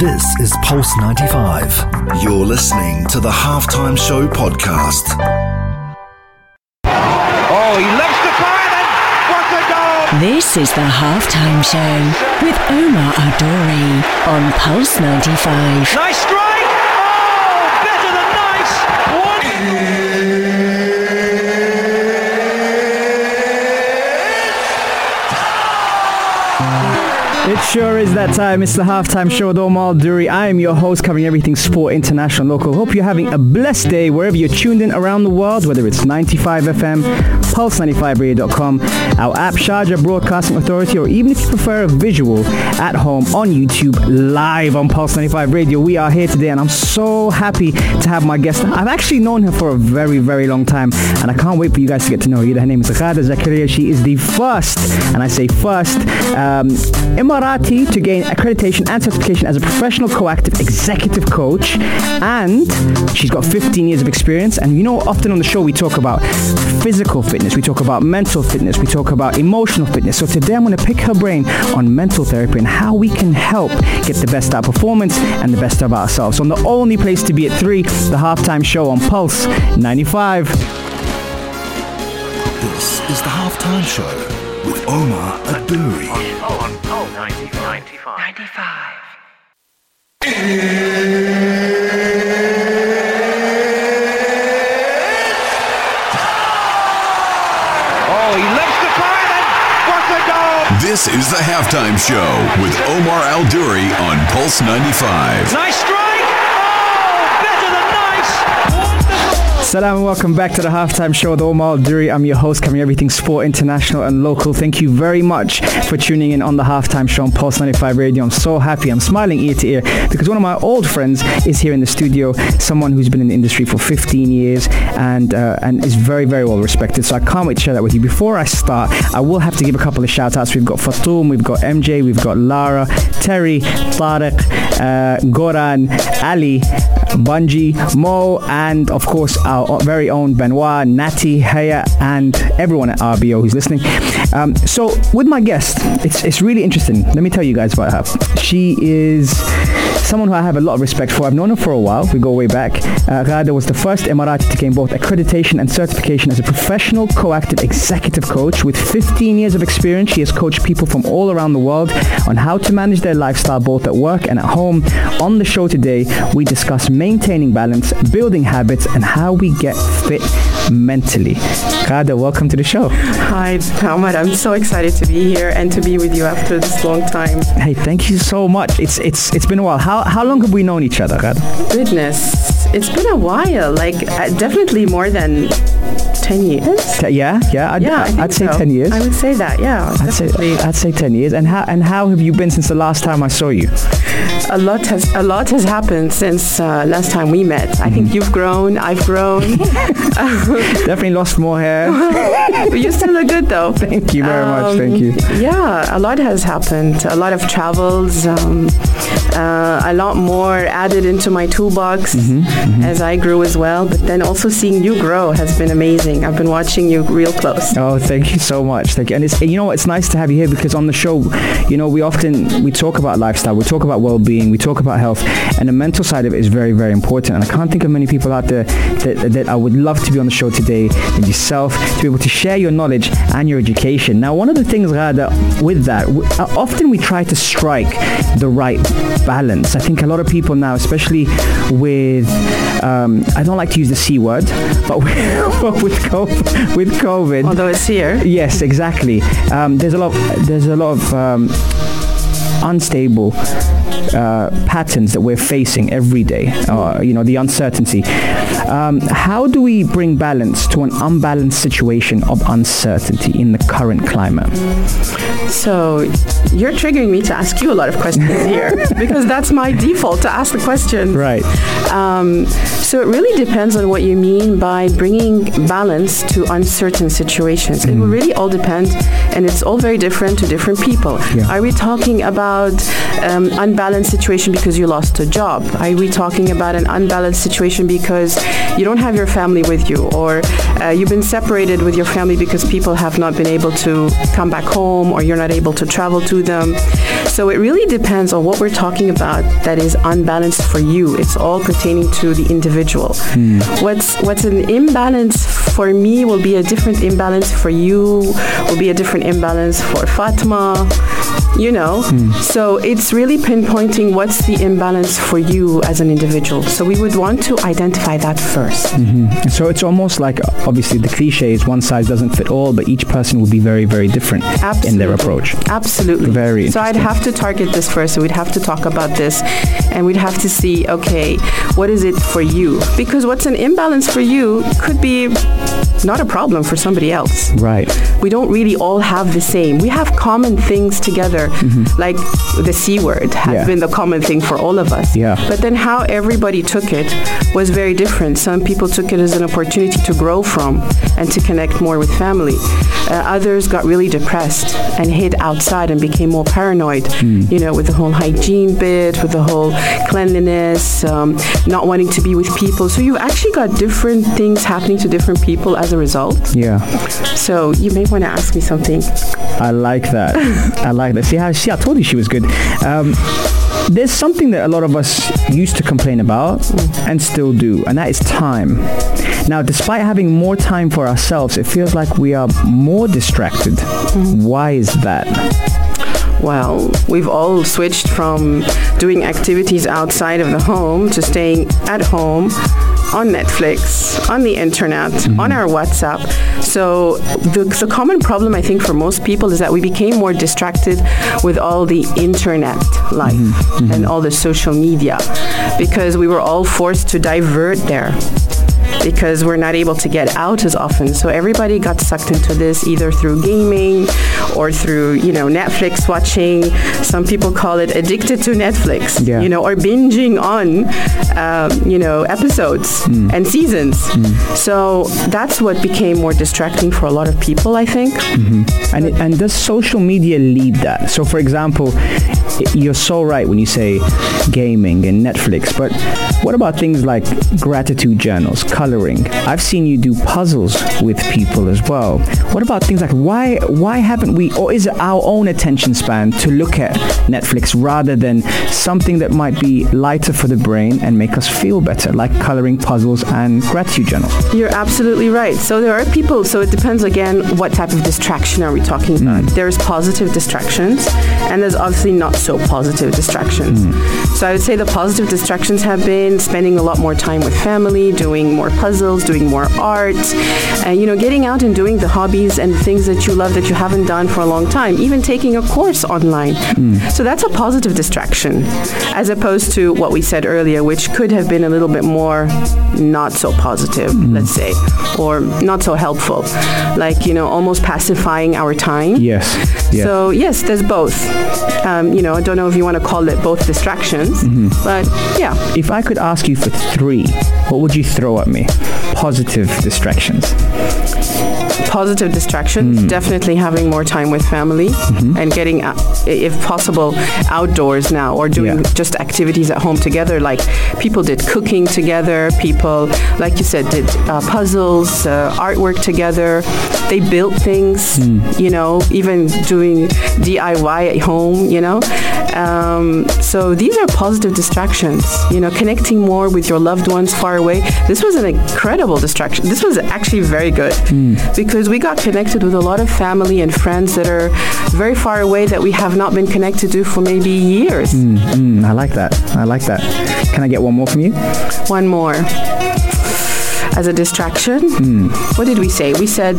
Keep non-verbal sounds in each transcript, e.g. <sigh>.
This is Pulse 95. You're listening to the Halftime Show podcast. Oh, he loves to fire then. What a goal! This is the halftime show with Omar Al Duri on Pulse 95. Nice strike. Oh, better than nice. One. It sure is that time. It's the halftime show with Omar Duri. I am your host covering everything sport, international, local. Hope you're having a blessed day wherever you're tuned in around the world, whether it's 95 FM, pulse95radio.com, our app, Sharjah Broadcasting Authority, or even if you prefer a visual at home on YouTube, live on Pulse 95 Radio. We are here today and I'm so happy to have my guest. I've actually known her for a very, very long time and I can't wait for you guys to get to know her. Her name is Ghada Zakaria. She is the first, and I say first, um, To gain accreditation and certification as a professional coactive executive coach. And she's got 15 years of experience. And you know, often on the show we talk about physical fitness, we talk about mental fitness, we talk about emotional fitness. So today I'm going to pick her brain on mental therapy and how we can help get the best out of performance and the best of ourselves. On the only place to be at 3, the halftime show on Pulse 95. This is the Halftime Show with Omar Aduri. On Pulse 95. Oh, he a goal! This is the halftime show with Omar Al on Pulse 95. Nice strike. Salam and welcome back to the halftime show with Omar Duri. I'm your host covering everything sport, international and local. Thank you very much for tuning in on the halftime show on Pulse 95 Radio. I'm so happy. I'm smiling ear to ear because one of my old friends is here in the studio, someone who's been in the industry for 15 years and uh, and is very, very well respected. So I can't wait to share that with you. Before I start, I will have to give a couple of shout outs. We've got Fatoum, we've got MJ, we've got Lara, Terry, Tariq, uh, Goran, Ali, Bungie, Mo, and of course our very own Benoit, Natty, Haya, and everyone at RBO who's listening. Um, so with my guest, it's, it's really interesting. Let me tell you guys about her. She is someone who I have a lot of respect for. I've known her for a while. We go way back. Uh, Ghada was the first Emirati to gain both accreditation and certification as a professional co-active executive coach. With 15 years of experience, she has coached people from all around the world on how to manage their lifestyle both at work and at home. On the show today, we discuss maintaining balance, building habits, and how we get fit mentally. Ghada, welcome to the show. Hi, Ahmad. I'm so excited to be here and to be with you after this long time. Hey, thank you so much. It's it's it's been a while. How how long have we known each other? Goodness, it's been a while. Like uh, definitely more than ten years. Te- Yeah, yeah. I'd, Yeah, I I'd say so. 10 years. I would say that. Yeah, I'd say definitely. I'd say 10 years. And how and how have you been since the last time I saw you? a lot has a lot has happened since uh, last time we met. I Mm-hmm. think you've grown. I've grown. <laughs> <laughs> Definitely lost more hair. but <laughs> you still look good though. Thank you very much. Thank Um, you. Yeah, a lot has happened. A lot of travels. Um, uh, a lot more added into my toolbox Mm-hmm, as I grew as well. But then also seeing you grow has been amazing. I've been watching you real close. Oh, thank you so much. Thank you. And it's you know it's nice to have you here because on the show, you know, we often we talk about lifestyle, we talk about well-being, we talk about health, and the mental side of it is very very important. And I can't think of many people out there that, that I would love to be on the show today than yourself to be able to share your knowledge and your education. Now, one of the things Ghada, with that, uh, often we try to strike the right balance. I think a lot of people now, especially with um, I don't like to use the c word, but <laughs> with, with COVID, with COVID, Although it's here. Yes, exactly. Um, there's a lot. There's a lot of um, unstable uh, patterns that we're facing every day. Uh, you know, the uncertainty. Um, how do we bring balance to an unbalanced situation of uncertainty in the current climate? So you're triggering me to ask you a lot of questions <laughs> here because that's my default to ask the question. Right. Um, so it really depends on what you mean by bringing balance to uncertain situations. It will really all depend, and it's all very different to different people. Yeah. Are we talking about um, unbalanced situation because you lost a job? Are we talking about an unbalanced situation because you don't have your family with you, or uh, you've been separated with your family because people have not been able to come back home, or you're not able to travel to them. So it really depends on what we're talking about that is unbalanced for you. It's all pertaining to the individual. What's what's an imbalance for me will be a different imbalance for you, will be a different imbalance for Fatma, you know. So it's really pinpointing what's the imbalance for you as an individual. So we would want to identify that 1st So it's almost like obviously the cliche is one size doesn't fit all, but each person will be very, very different in their approach. Absolutely. Very So I'd have to target this first. So we'd have to talk about this and we'd have to see, okay, what is it for you? Because what's an imbalance for you could be not a problem for somebody else. Right. We don't really all have the same. We have common things together, like the C word has Mm-hmm. Yeah. been the common thing for all of us. Yeah. But then how everybody took it was very different. Some people took it as an opportunity to grow from and to connect more with family. Uh, others got really depressed and hid outside and became more paranoid, Hmm. you know, with the whole hygiene bit, with the whole cleanliness, um, not wanting to be with people. So you actually got different things happening to different people as a result. Yeah. So you may want to ask me something. I like that. <laughs> I like that. See how see I told you she was good. Um, there's something that a lot of us used to complain about and still do, and that is time. Now, despite having more time for ourselves, it feels like we are more distracted. Why is that? Well, we've all switched from doing activities outside of the home to staying at home on Netflix, on the internet, mm-hmm. on our WhatsApp. So the, the common problem I think for most people is that we became more distracted with all the internet life mm-hmm. Mm-hmm. and all the social media because we were all forced to divert there because we're not able to get out as often. So everybody got sucked into this either through gaming or through, you know, Netflix watching. Some people call it addicted to Netflix, Yeah. you know, or binging on, um, you know, episodes mm. and seasons. Mm. So that's what became more distracting for a lot of people, I think. Mm-hmm. And it, and does social media lead that? So, for example, you're so right when you say gaming and Netflix, but what about things like gratitude journals, coloring? I've seen you do puzzles with people as well. What about things like why why haven't we, or is it our own attention span to look at Netflix rather than something that might be lighter for the brain and make us feel better, like coloring puzzles and gratitude journals? You're absolutely right. So there are people, so it depends again what type of distraction are we talking hmm. about. There's positive distractions and there's obviously not so positive distractions. Hmm. So I would say the positive distractions have been spending a lot more time with family, doing more puzzles, doing more art, and you know, getting out and doing the hobbies and things that you love that you haven't done for a long time, even taking a course online. Mm. So that's a positive distraction as opposed to what we said earlier, which could have been a little bit more not so positive, mm. let's say, or not so helpful. Like, you know, almost pacifying our time. Yes. yes. So yes, there's both. Um, you know, I don't know if you want to call it both distractions, mm-hmm. but yeah. If I could ask you for three, what would you throw at me? Positive distractions. Positive distractions definitely having more time with family and getting uh, if possible outdoors now or doing Yeah. just activities at home together. Like people did cooking together people like you said did uh, puzzles uh, artwork together. They built things you know even doing DIY at home you know? Um, so these are positive distractions you know connecting more with your loved ones far away. This was an incredible distraction. This was actually very good because we got connected with a lot of family and friends that are very far away that we have not been connected to for maybe years Mm, I like that. I like that. Can I get one more from you? one more as a distraction what did we say we said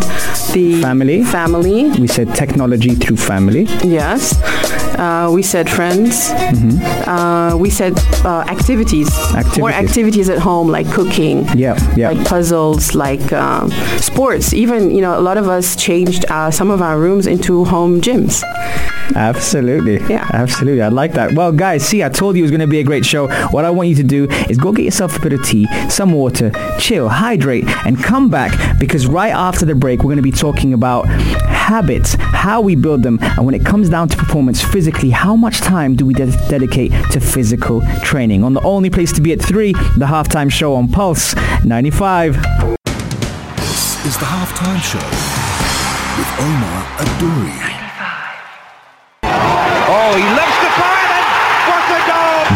the Family. family We said technology through family. yes uh, we said friends uh, we said uh, activities more Activities. activities at home like cooking Yeah, yeah. like puzzles, like um, sports. Even you know, a lot of us changed uh, some of our rooms into home gyms. Absolutely. Yeah. Absolutely. I like that. Well, guys, see, I told you it was going to be a great show. What I want you to do is go get yourself a bit of tea, some water, chill, hydrate, and come back because right after the break, we're going to be talking about habits, how we build them, and when it comes down to performance physically, how much time do we de- dedicate to physical training? On the only place to be at 3, the halftime show on Pulse 95. This is the halftime show with Omar Adouri. Oh, he loves to fire then. What a goal!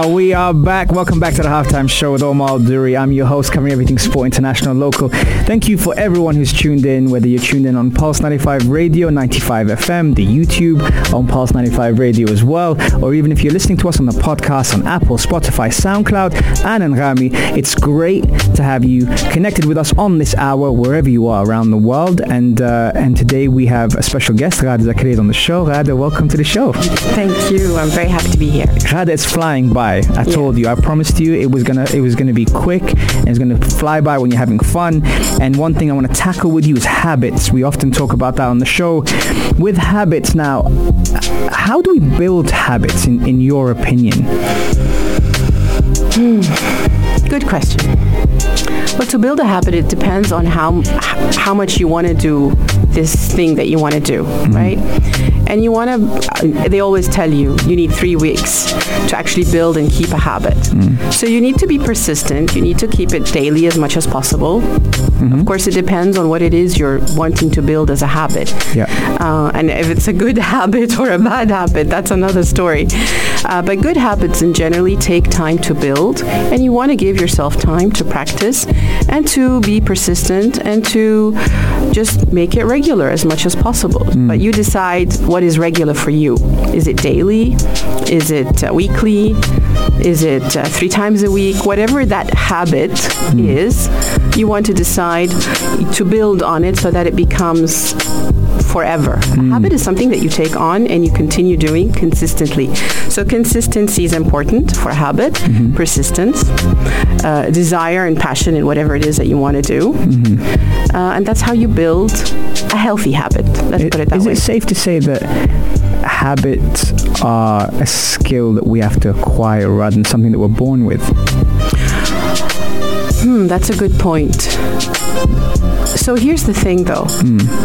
We are back. Welcome back to the halftime show with Omar Duri. I'm your host, covering everything sport, international, local. Thank you for everyone who's tuned in, whether you're tuned in on Pulse 95 Radio, 95 FM, the YouTube on Pulse 95 Radio as well, or even if you're listening to us on the podcast on Apple, Spotify, SoundCloud, and Anghami. It's great to have you connected with us on this hour, wherever you are around the world. And uh, and today we have a special guest, Ghada Zakaria, on the show. Ghada, welcome to the show. Thank you. I'm very happy to be here. Ghada, it's flying by. I told you, I promised you it was gonna it was gonna be quick and it's gonna fly by when you're having fun. And one thing I want to tackle with you is habits. We often talk about that on the show. With habits now, how do we build habits in, in your opinion? Hmm. Good question. Well, to build a habit, it depends on how how much you want to do this thing that you want to do, right? And you want to. They always tell you you need three weeks to actually build and keep a habit. So you need to be persistent. You need to keep it daily as much as possible. Of course, it depends on what it is you're wanting to build as a habit. Yeah. Uh, and if it's a good <laughs> habit or a bad habit, that's another story. Uh, but good habits in generally take time to build, and you want to give yourself time to practice and to be persistent and to just make it regular as much as possible. But you decide what is regular for you. Is it daily? Is it uh, weekly? Is it uh, three times a week? Whatever that habit is, you want to decide to build on it so that it becomes forever. A habit is something that you take on and you continue doing consistently. So consistency is important for habit, persistence, uh, desire and passion in whatever it is that you want to do. Uh, and that's how you build a healthy habit. Let's put it that Is way. it safe to say that habits are a skill that we have to acquire rather than something that we're born with? Hmm, that's a good point. So here's the thing though.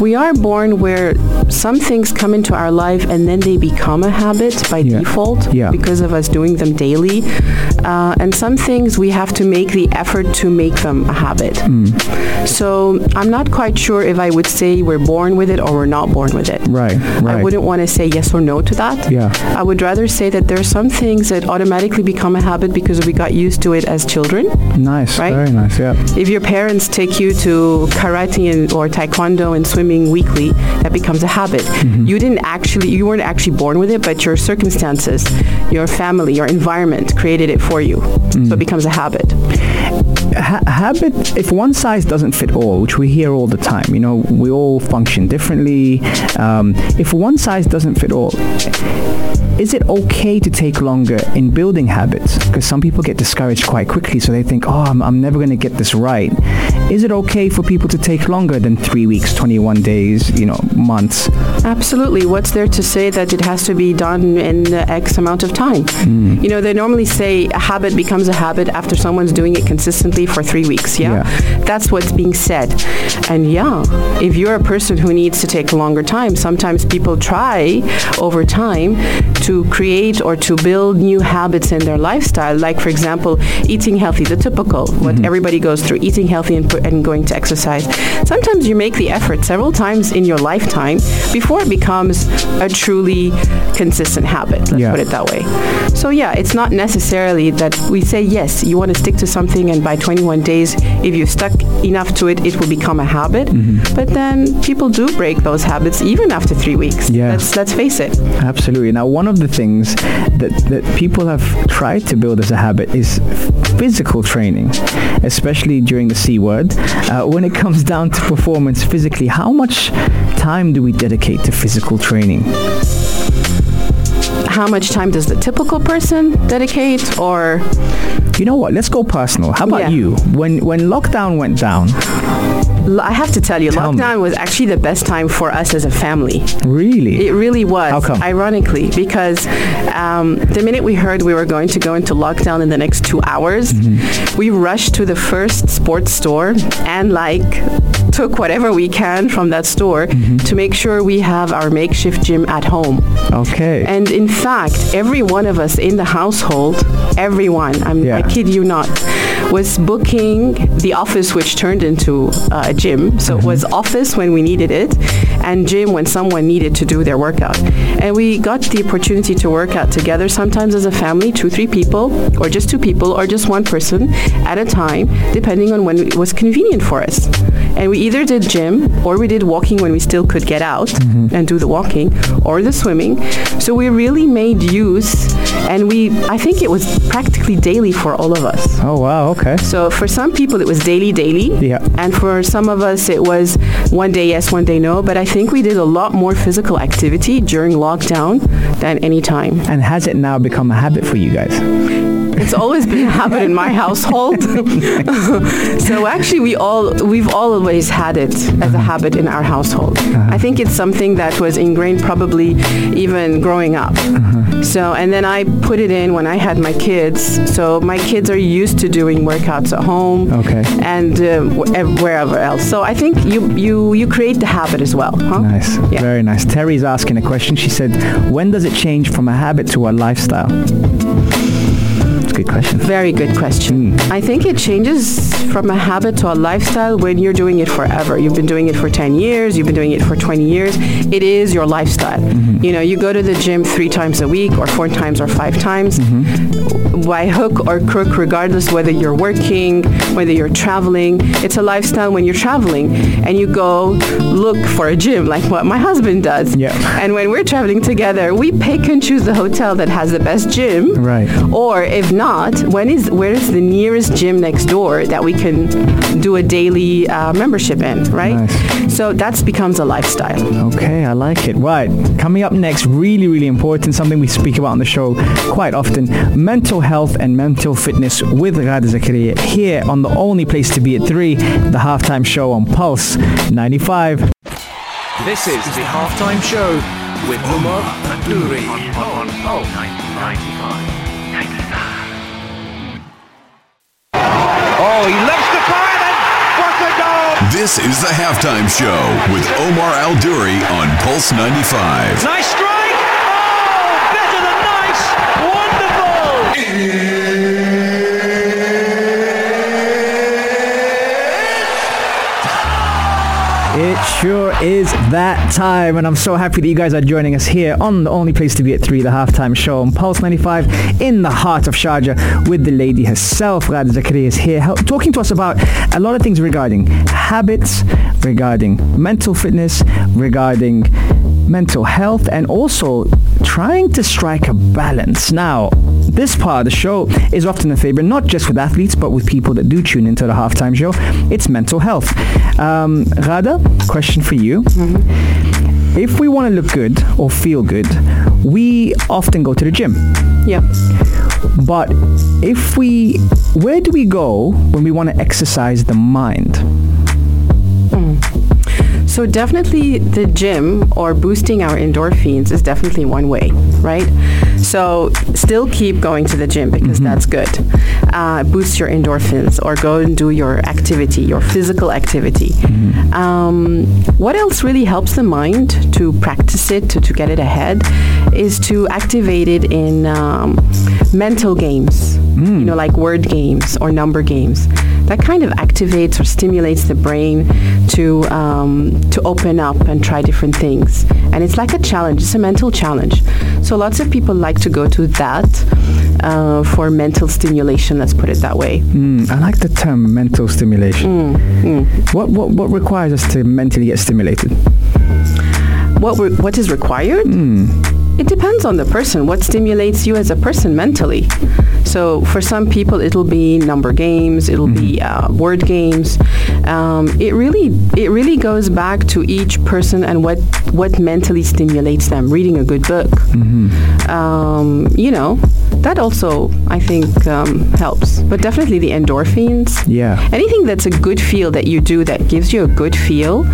We are born where some things come into our life and then they become a habit by Yeah. default Yeah. because of us doing them daily. Uh, and some things we have to make the effort to make them a habit. So I'm not quite sure if I would say we're born with it or we're not born with it. Right, right. I wouldn't want to say yes or no to that. Yeah. I would rather say that there are some things that automatically become a habit because we got used to it as children. Nice, Right? very nice, yeah. If your parents take you to karate and, or taekwondo and swimming weekly, that becomes a habit. You didn't actually, you weren't actually born with it, but your circumstances, your family, your environment created it for you. So it becomes a habit. ha- habit, if one size doesn't fit all, which we hear all the time, you know, we all function differently. Um, if one size doesn't fit all, is it okay to take longer in building habits? Because some people get discouraged quite quickly, so they think, oh, I'm, I'm never going to get this right. Is it okay for people to take longer than three weeks, 21 days, you know, months? Absolutely. What's there to say that it has to be done in X amount of time? You know, they normally say habit becomes a habit after someone's doing it consistently for three weeks. Yeah? Yeah. That's what's being said. And yeah, if you're a person who needs to take longer time, sometimes people try over time to create or to build new habits in their lifestyle. Like, for example, eating healthy, the typical, what mm-hmm. everybody goes through, eating healthy and, and going to exercise. Sometimes you make the effort several times in your lifetime before it becomes a truly consistent habit. Let's Yeah. put it that way. So yeah, it's not necessarily that we say yes, you want to stick to something, and by 21 days, if you stuck enough to it, it will become a habit. Mm-hmm. But then people do break those habits even after three weeks. Yeah. Let's let's face it. Absolutely. Now, one of the things that, that people have tried to build as a habit is physical training, especially during the C word. Uh, when it comes down to performance physically, how much time do we dedicate to physical training? How much time does the typical person dedicate or You know what? Let's go personal. How about Yeah. you? When when lockdown went down, I have to tell you, Tell me. lockdown was actually the best time for us as a family. really? It really was. How come? Ironically, because um, the minute we heard we were going to go into lockdown in the next two hours, Mm-hmm. we rushed to the first sports store and like took whatever we can from that store Mm-hmm. to make sure we have our makeshift gym at home. okay. And in fact, every one of us in the household, everyone, I'm, Yeah. I kid you not, was booking the office, which turned into uh, a gym. So it was office when we needed it, and gym when someone needed to do their workout. And we got the opportunity to work out together, sometimes as a family, two, three people, or just two people, or just one person at a time, depending on when it was convenient for us. And we either did gym or we did walking when we still could get out mm-hmm. and do the walking or the swimming. So we really made use and we I think it was practically daily for all of us. oh wow. Okay. So for some people it was daily daily. Yeah. And for some of us it was one day yes, one day no, but I think we did a lot more physical activity during lockdown than any time. And has it now become a habit for you guys? It's always been a habit in my household. <laughs> so actually, we all we've always had it as a habit in our household. I think it's something that was ingrained probably even growing up. So and then I put it in when I had my kids. So my kids are used to doing workouts at home Okay. and uh, wh- wherever else. So I think you you you create the habit as well. Huh? Nice. Yeah. Very nice. Terry's asking a question. She said, "When does it change from a habit to a lifestyle?" Good question. Very good question. Hmm. I think it changes from a habit to a lifestyle when you're doing it forever. You've been doing it for 10 years, you've been doing it for 20 years. It is your lifestyle. Mm-hmm. You know, you go to the gym three times a week or four times or five times mm-hmm. By hook or crook, regardless whether you're working, whether you're traveling. It's a lifestyle when you're traveling and you go look for a gym like what my husband does. Yeah. And when we're traveling together, we pick and choose the hotel that has the best gym. Right. Or if not, when is where is the nearest gym next door that we can do a daily uh, membership in, right? Nice. So that becomes a lifestyle. Okay, I like it. Right. Coming up next, really, really important, something we speak about on the show quite often mental health and mental fitness with Ghada Zakaria here on the only place to be at 3, the halftime show on Pulse 95. This is the halftime show with Umar Adouri on, on Pulse 95. Oh, he loves the fire then! What a goal! This is the halftime show with Omar Al Duri on Pulse 95. Nice strike! It sure is that time, and I'm so happy that you guys are joining us here on the only place to be at 3, the halftime show on Pulse 95 in the heart of Sharjah with the lady herself. Ghada Zakaria is here help, talking to us about a lot of things regarding habits, regarding mental fitness, regarding mental health, and also trying to strike a balance. Now, this part of the show is often a favorite, not just with athletes, but with people that do tune into the halftime show. It's mental health. Um, Ghada, question for you. If we want to look good or feel good, we often go to the gym. Yeah. But if we, where do we go when we want to exercise the mind? So definitely the gym or boosting our endorphins is definitely one way, right? So still keep going to the gym because that's good. Uh, boost your endorphins or go and do your activity, your physical activity. Um, what else really helps the mind to practice it, to, to get it ahead, is to activate it in um, mental games, you know, like word games or number games. That kind of activates or stimulates the brain to um, to open up and try different things. And it's like a challenge. It's a mental challenge. So lots of people like to go to that uh, for mental stimulation. Let's put it that way. Mm, I like the term mental stimulation. What, what, what requires us to mentally get stimulated? What what is required? It depends on the person. What stimulates you as a person mentally? So for some people, it'll be number games, it'll be uh, word games. Um, it really, it really goes back to each person and what what mentally stimulates them. Reading a good book, um, you know, that also I think um, helps. But definitely the endorphins. Yeah. Anything that's a good feel that you do that gives you a good feel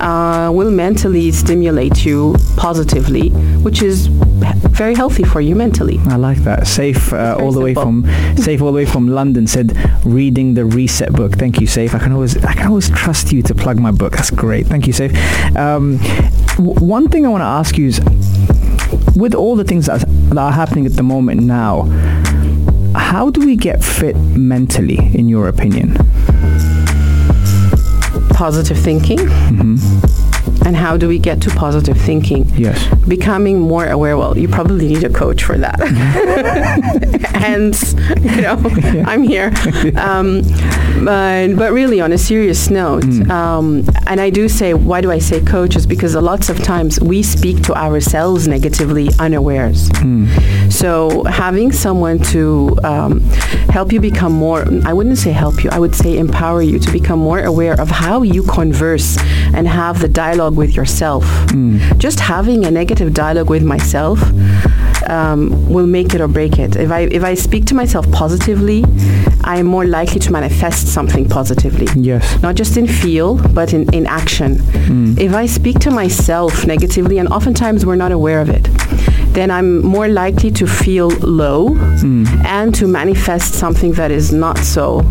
uh, will mentally stimulate you positively, which is very healthy for you mentally. I like that. Safe uh, all the way from Safe all the way from London said reading the Reset book. Thank you, Safe. I can always I can always trust you to plug my book. That's great. Thank you, Safe. Um, w- one thing I want to ask you is, with all the things that, that are happening at the moment now, how do we get fit mentally, in your opinion? Positive thinking. And how do we get to positive thinking? Yes. Becoming more aware. Well, you probably need a coach for that. <laughs> and, you know, <laughs> I'm here. Um, but, but really, on a serious note, um, and I do say, why do I say coaches? Because lots of times we speak to ourselves negatively unawares. So having someone to um, help you become more, I wouldn't say help you, I would say empower you to become more aware of how you converse and have the dialogue with yourself. Mm. Just having a negative dialogue with myself um, will make it or break it. If I if I speak to myself positively, I am more likely to manifest something positively Yes. not just in feel but in, in action mm. if i speak to myself negatively and oftentimes we're not aware of it then i'm more likely to feel low mm. and to manifest something that is not so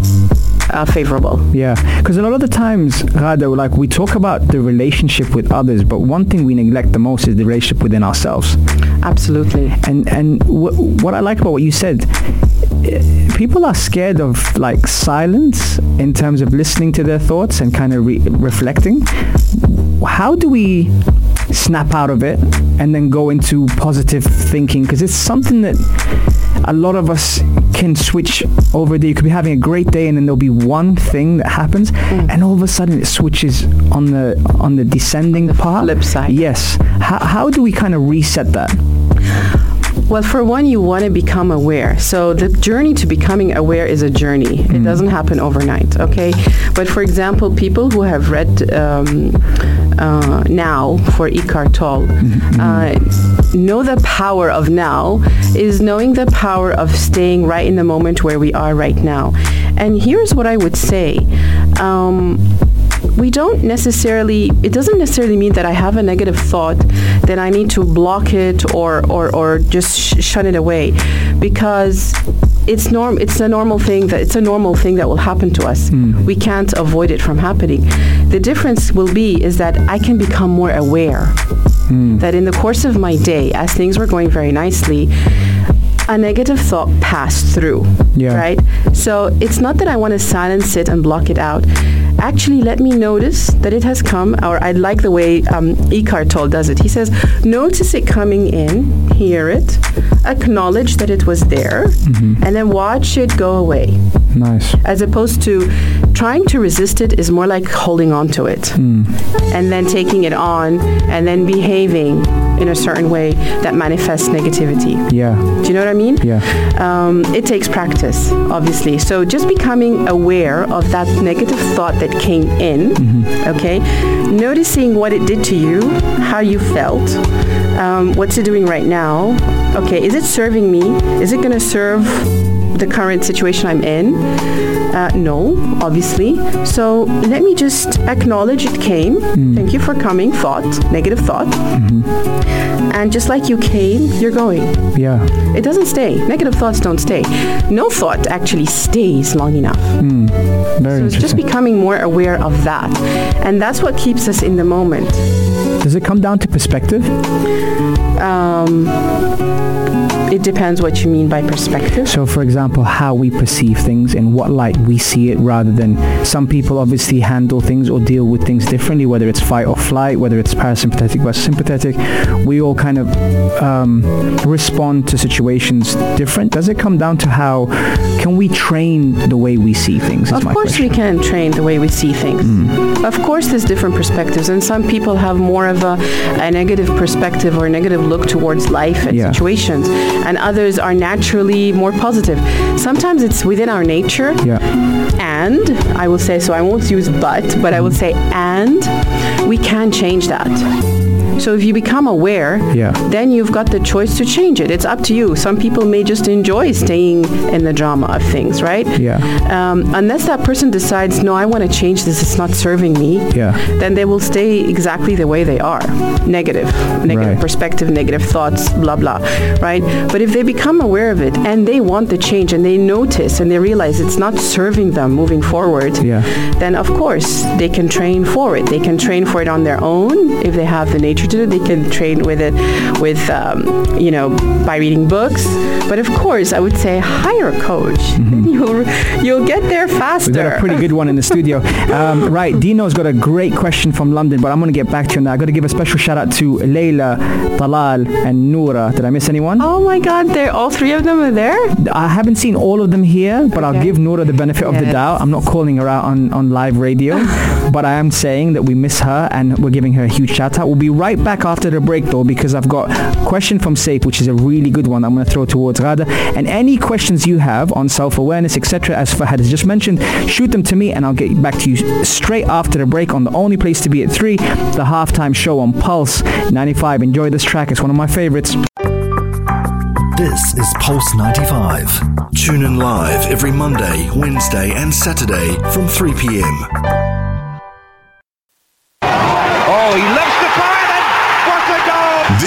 uh, favorable Yeah, because a lot of the times, Ghada, like we talk about the relationship with others, but one thing we neglect the most is the relationship within ourselves. absolutely And and wh- what I like about what you said, eh, people are scared of like silence in terms of listening to their thoughts and kind of re- reflecting. How do we snap out of it and then go into positive thinking? Because it's something that a lot of us can switch over there. You could be having a great day and then there'll be one thing that happens mm. and all of a sudden it switches on the on the descending part. flip side. Yes. How, how do we kind of reset that? Well, for one, you want to become aware. So the journey to becoming aware is a journey. It doesn't happen overnight, okay? But for example, people who have read um, uh, Now for Eckhart Tolle uh, know the power of now is knowing the power of staying right in the moment where we are right now. And here's what I would say. Um, we don't necessarily it doesn't necessarily mean that i have a negative thought that i need to block it or or, or just sh- shut it away. Because it's norm it's a normal thing that it's a normal thing that will happen to us. Hmm. We can't avoid it from happening. The difference will be is that i can become more aware hmm. that in the course of my day as things were going very nicely a negative thought passed through Yeah. right? So it's not that i want to silence it and block it out actually let me notice that it has come or i like the way um, eckhart tolle does it. He says notice it coming in hear it acknowledge that it was there mm-hmm. and then watch it go away Nice. as opposed to trying to resist it is more like holding on to it hmm. and then taking it on and then behaving in a certain way that manifests negativity Yeah. do you know what i mean Yeah. um, it takes practice, obviously. So just becoming aware of that negative thought that came in, mm-hmm. okay? Noticing what it did to you, how you felt, um, what's it doing right now? Okay, is it serving me? Is it going to serve the current situation I'm in? Uh, no, obviously. So let me just acknowledge it came. Thank you for coming, thought, negative thought. And just like you came, you're going. Yeah. It doesn't stay. Negative thoughts don't stay. No thought actually stays long enough. Very So it's just becoming more aware of that. And that's what keeps us in the moment. Does it come down to perspective? Um, it depends what you mean by perspective. So, for example, how we perceive things, in what light we see it, rather than some people obviously handle things or deal with things differently, whether it's fight or flight, whether it's parasympathetic versus sympathetic. We all kind of um, respond to situations different. Does it come down to how can we train the way we see things? Of course, question. we can train the way we see things. Of course, there's different perspectives, and some people have more a, a negative perspective or a negative look towards life and Yeah. situations, and others are naturally more positive. Sometimes it's within our nature, Yeah. and I will say so. I won't use but, but I will say and we can change that. So if you become aware, Yeah. then you've got the choice to change it. It's up to you. Some people may just enjoy staying in the drama of things, right? Yeah. Um, unless that person decides, no, I want to change this. It's not serving me. Yeah. Then they will stay exactly the way they are. Negative, negative Right. perspective, negative thoughts, blah blah, right? But if they become aware of it and they want the change and they notice and they realize it's not serving them moving forward, Yeah. then of course they can train for it. They can train for it on their own if they have the nature do. They can train with it, with um, you know, by reading books. But of course, I would say hire a coach. <laughs> You'll you'll get there faster. Mm-hmm. We've got a pretty good one in the studio. Um, right, Dino's got a great question from London, but I'm going to get back to you on that. i got to give a special shout out to Leila, Talal, and Noura. Did I miss anyone? Oh my God! They're all three of them are there. I haven't seen all of them here, but I'll give Noura the benefit of the doubt. I'm not calling her out on, on live radio, <laughs> but I am saying that we miss her and we're giving her a huge shout out. We'll be right back after the break though, because I've got a question from Safe, which is a really good one I'm going to throw towards Ghada. And any questions you have on self-awareness, etc., as Fahad has just mentioned, shoot them to me and I'll get back to you straight after the break on the only place to be at 3, the halftime show on Pulse 95. Enjoy this track. It's one of my favorites. This is Pulse 95. Tune in live every Monday, Wednesday, and Saturday from 3 p.m.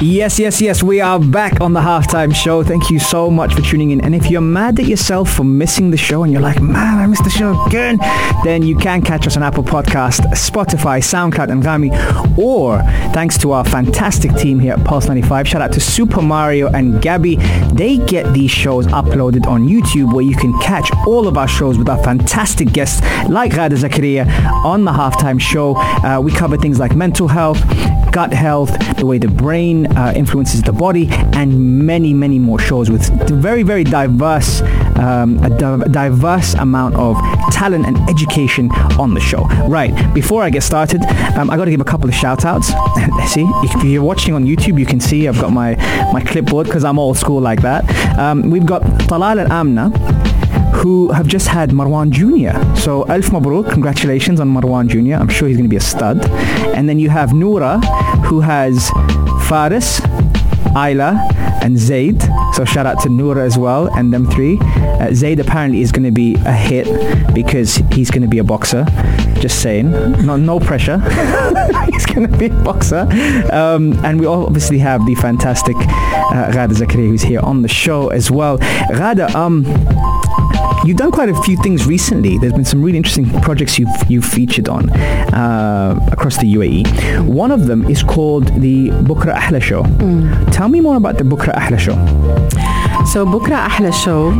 Yes, yes, yes. We are back on the halftime show. Thank you so much for tuning in. And if you're mad at yourself for missing the show and you're like, man, I missed the show again, then you can catch us on Apple Podcast, Spotify, SoundCloud, and Anghami. Or thanks to our fantastic team here at Pulse 95, shout out to Super Mario and Gabby. They get these shows uploaded on YouTube where you can catch all of our shows with our fantastic guests like Ghada Zakaria on the halftime show. Uh, we cover things like mental health, gut health, the way the brain uh, influences the body, and many, many more shows with very, very diverse, um, a di- diverse amount of talent and education on the show. Right, before I get started, um, I got to give a couple of shout outs. <laughs> see, if you're watching on YouTube, you can see I've got my, my clipboard because I'm old school like that. Um, we've got Talal and Amna who have just had Marwan Jr. So Alf Mabruk, congratulations on Marwan Jr. I'm sure he's going to be a stud. And then you have Noura, who has Faris, Ayla, and Zaid. So shout out to Noura as well, and them three. Uh, Zaid apparently is going to be a hit because he's going to be a boxer. Just saying, no, no pressure. <laughs> he's going to be a boxer. Um, and we obviously have the fantastic uh, Ghada Zakaria who's here on the show as well. Ghada, um, You've done quite a few things recently. There's been some really interesting projects you've you've featured on uh, across the UAE. One of them is called the Bukra Ahla Show. Tell me more about the Bukra Ahla Show. So Bukra Ahla Show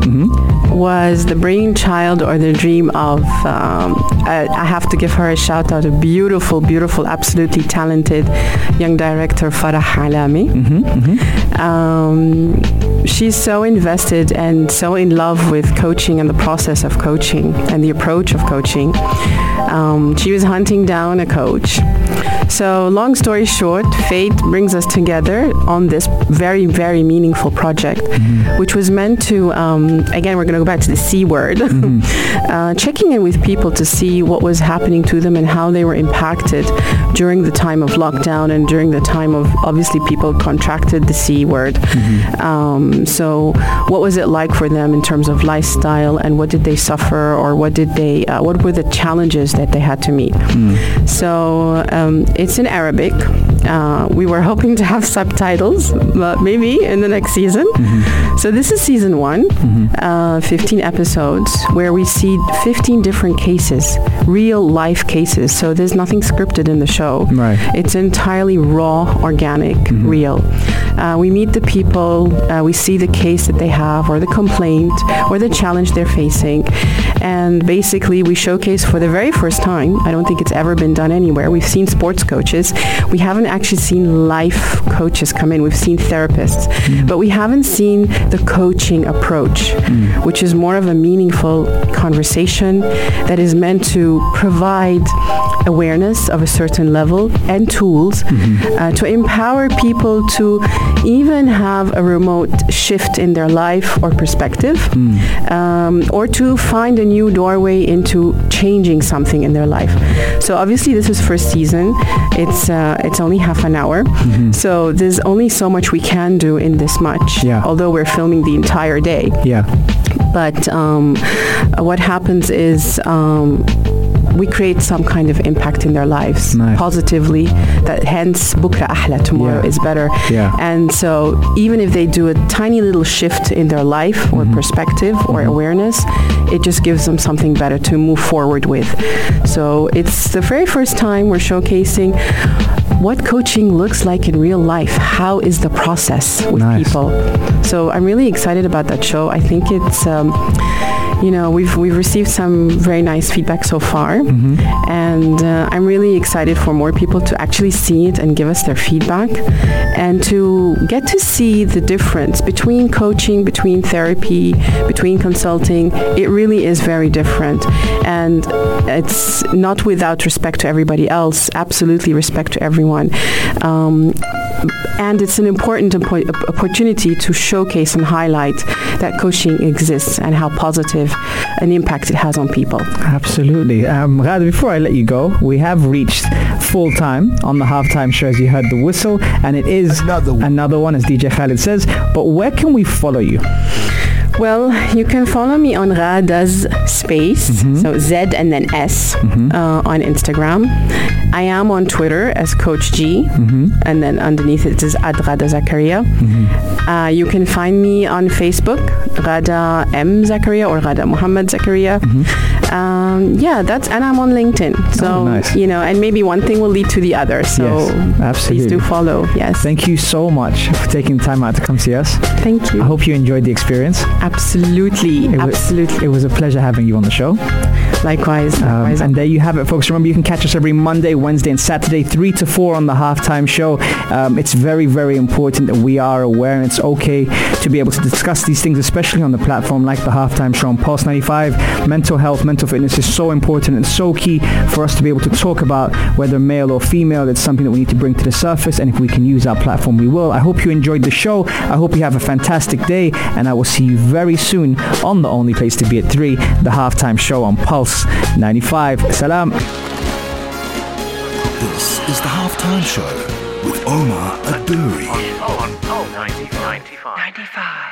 was the brainchild or the dream of, um, I, I have to give her a shout out, a beautiful, beautiful, absolutely talented young director, Farah Alami. Um, she's so invested and so in love with coaching and the process of coaching and the approach of coaching. Um, she was hunting down a coach. So long story short, fate brings us together on this very, very meaningful project, which was meant to, um, again, we're going to go back to the C word, <laughs> uh, checking in with people to see what was happening to them and how they were impacted during the time of lockdown and during the time of, obviously, people contracted the C word. Um, so what was it like for them in terms of lifestyle and what did they suffer or what did they, uh, what were the challenges that they had to meet? So um, it's in Arabic. Uh, we were hoping to have subtitles, but maybe in the next season. So this is season one, uh, 15 episodes, where we see 15 different cases, real life cases. So there's nothing scripted in the show. Right. It's entirely raw, organic, real. Uh, we meet the people, uh, we see the case that they have, or the complaint, or the challenge they're facing, and basically we showcase for the very first time. I don't think it's ever been done anywhere. We've seen sports coaches, we haven't actually seen life coaches come in. We've seen therapists, but we haven't seen the coaching approach, which is more of a meaningful conversation that is meant to provide awareness of a certain level and tools uh, to empower people to even have a remote shift in their life or perspective um, or to find a new doorway into changing something in their life. So obviously this is first season. It's uh, it's only half an hour so there's only so much we can do in this much Yeah. although we're filming the entire day Yeah. but um, what happens is um, we create some kind of impact in their lives Nice. positively that hence bukra ahla tomorrow Yeah. is better Yeah. and so even if they do a tiny little shift in their life or Mm-hmm. perspective or awareness it just gives them something better to move forward with so it's the very first time we're showcasing what coaching looks like in real life how is the process with Nice. people so I'm really excited about that show. I think it's, um, you know, we've we've received some very nice feedback so far, and uh, I'm really excited for more people to actually see it and give us their feedback, and to get to see the difference between coaching, between therapy, between consulting. It really is very different, and it's not without respect to everybody else. Absolutely respect to everyone. Um, and it's an important oppo- opportunity to showcase and highlight that coaching exists and how positive an impact it has on people. Absolutely. Um, Ghada, before I let you go, we have reached full time on the halftime show as you heard the whistle, and it is Another one. another one, as DJ Khaled says. But where can we follow you? Well, you can follow me on Ghada's Space, so Z and then S uh, on Instagram. I am on Twitter as Coach G, and then underneath it is at Ghada Zakaria. Uh, you can find me on Facebook, Ghada M Zakaria or Ghada Muhammad Zakaria. Um, yeah, that's and I'm on LinkedIn. So Oh, nice. you know, and maybe one thing will lead to the other. So Yes, please absolutely. do follow. Yes, Thank you so much for taking the time out to come see us. thank you. I hope you enjoyed the experience. Absolutely, It absolutely. It was a pleasure having you on the show. Likewise, Um, and there you have it, folks. Remember, you can catch us every Monday, Wednesday, and Saturday, 3 to 4 on the halftime show. Um, it's very, very important that we are aware, and it's okay to be able to discuss these things, especially on the platform like the halftime show on Pulse 95. Mental health, mental fitness is so important and so key for us to be able to talk about whether male or female. It's something that we need to bring to the surface, and if we can use our platform, we will. I hope you enjoyed the show. I hope you have a fantastic day, and I will see you very very soon on the only place to be at 3, the halftime show on Pulse 95. Salam. This is the halftime show with Omar Al Duri. On, on, on, 95. 95.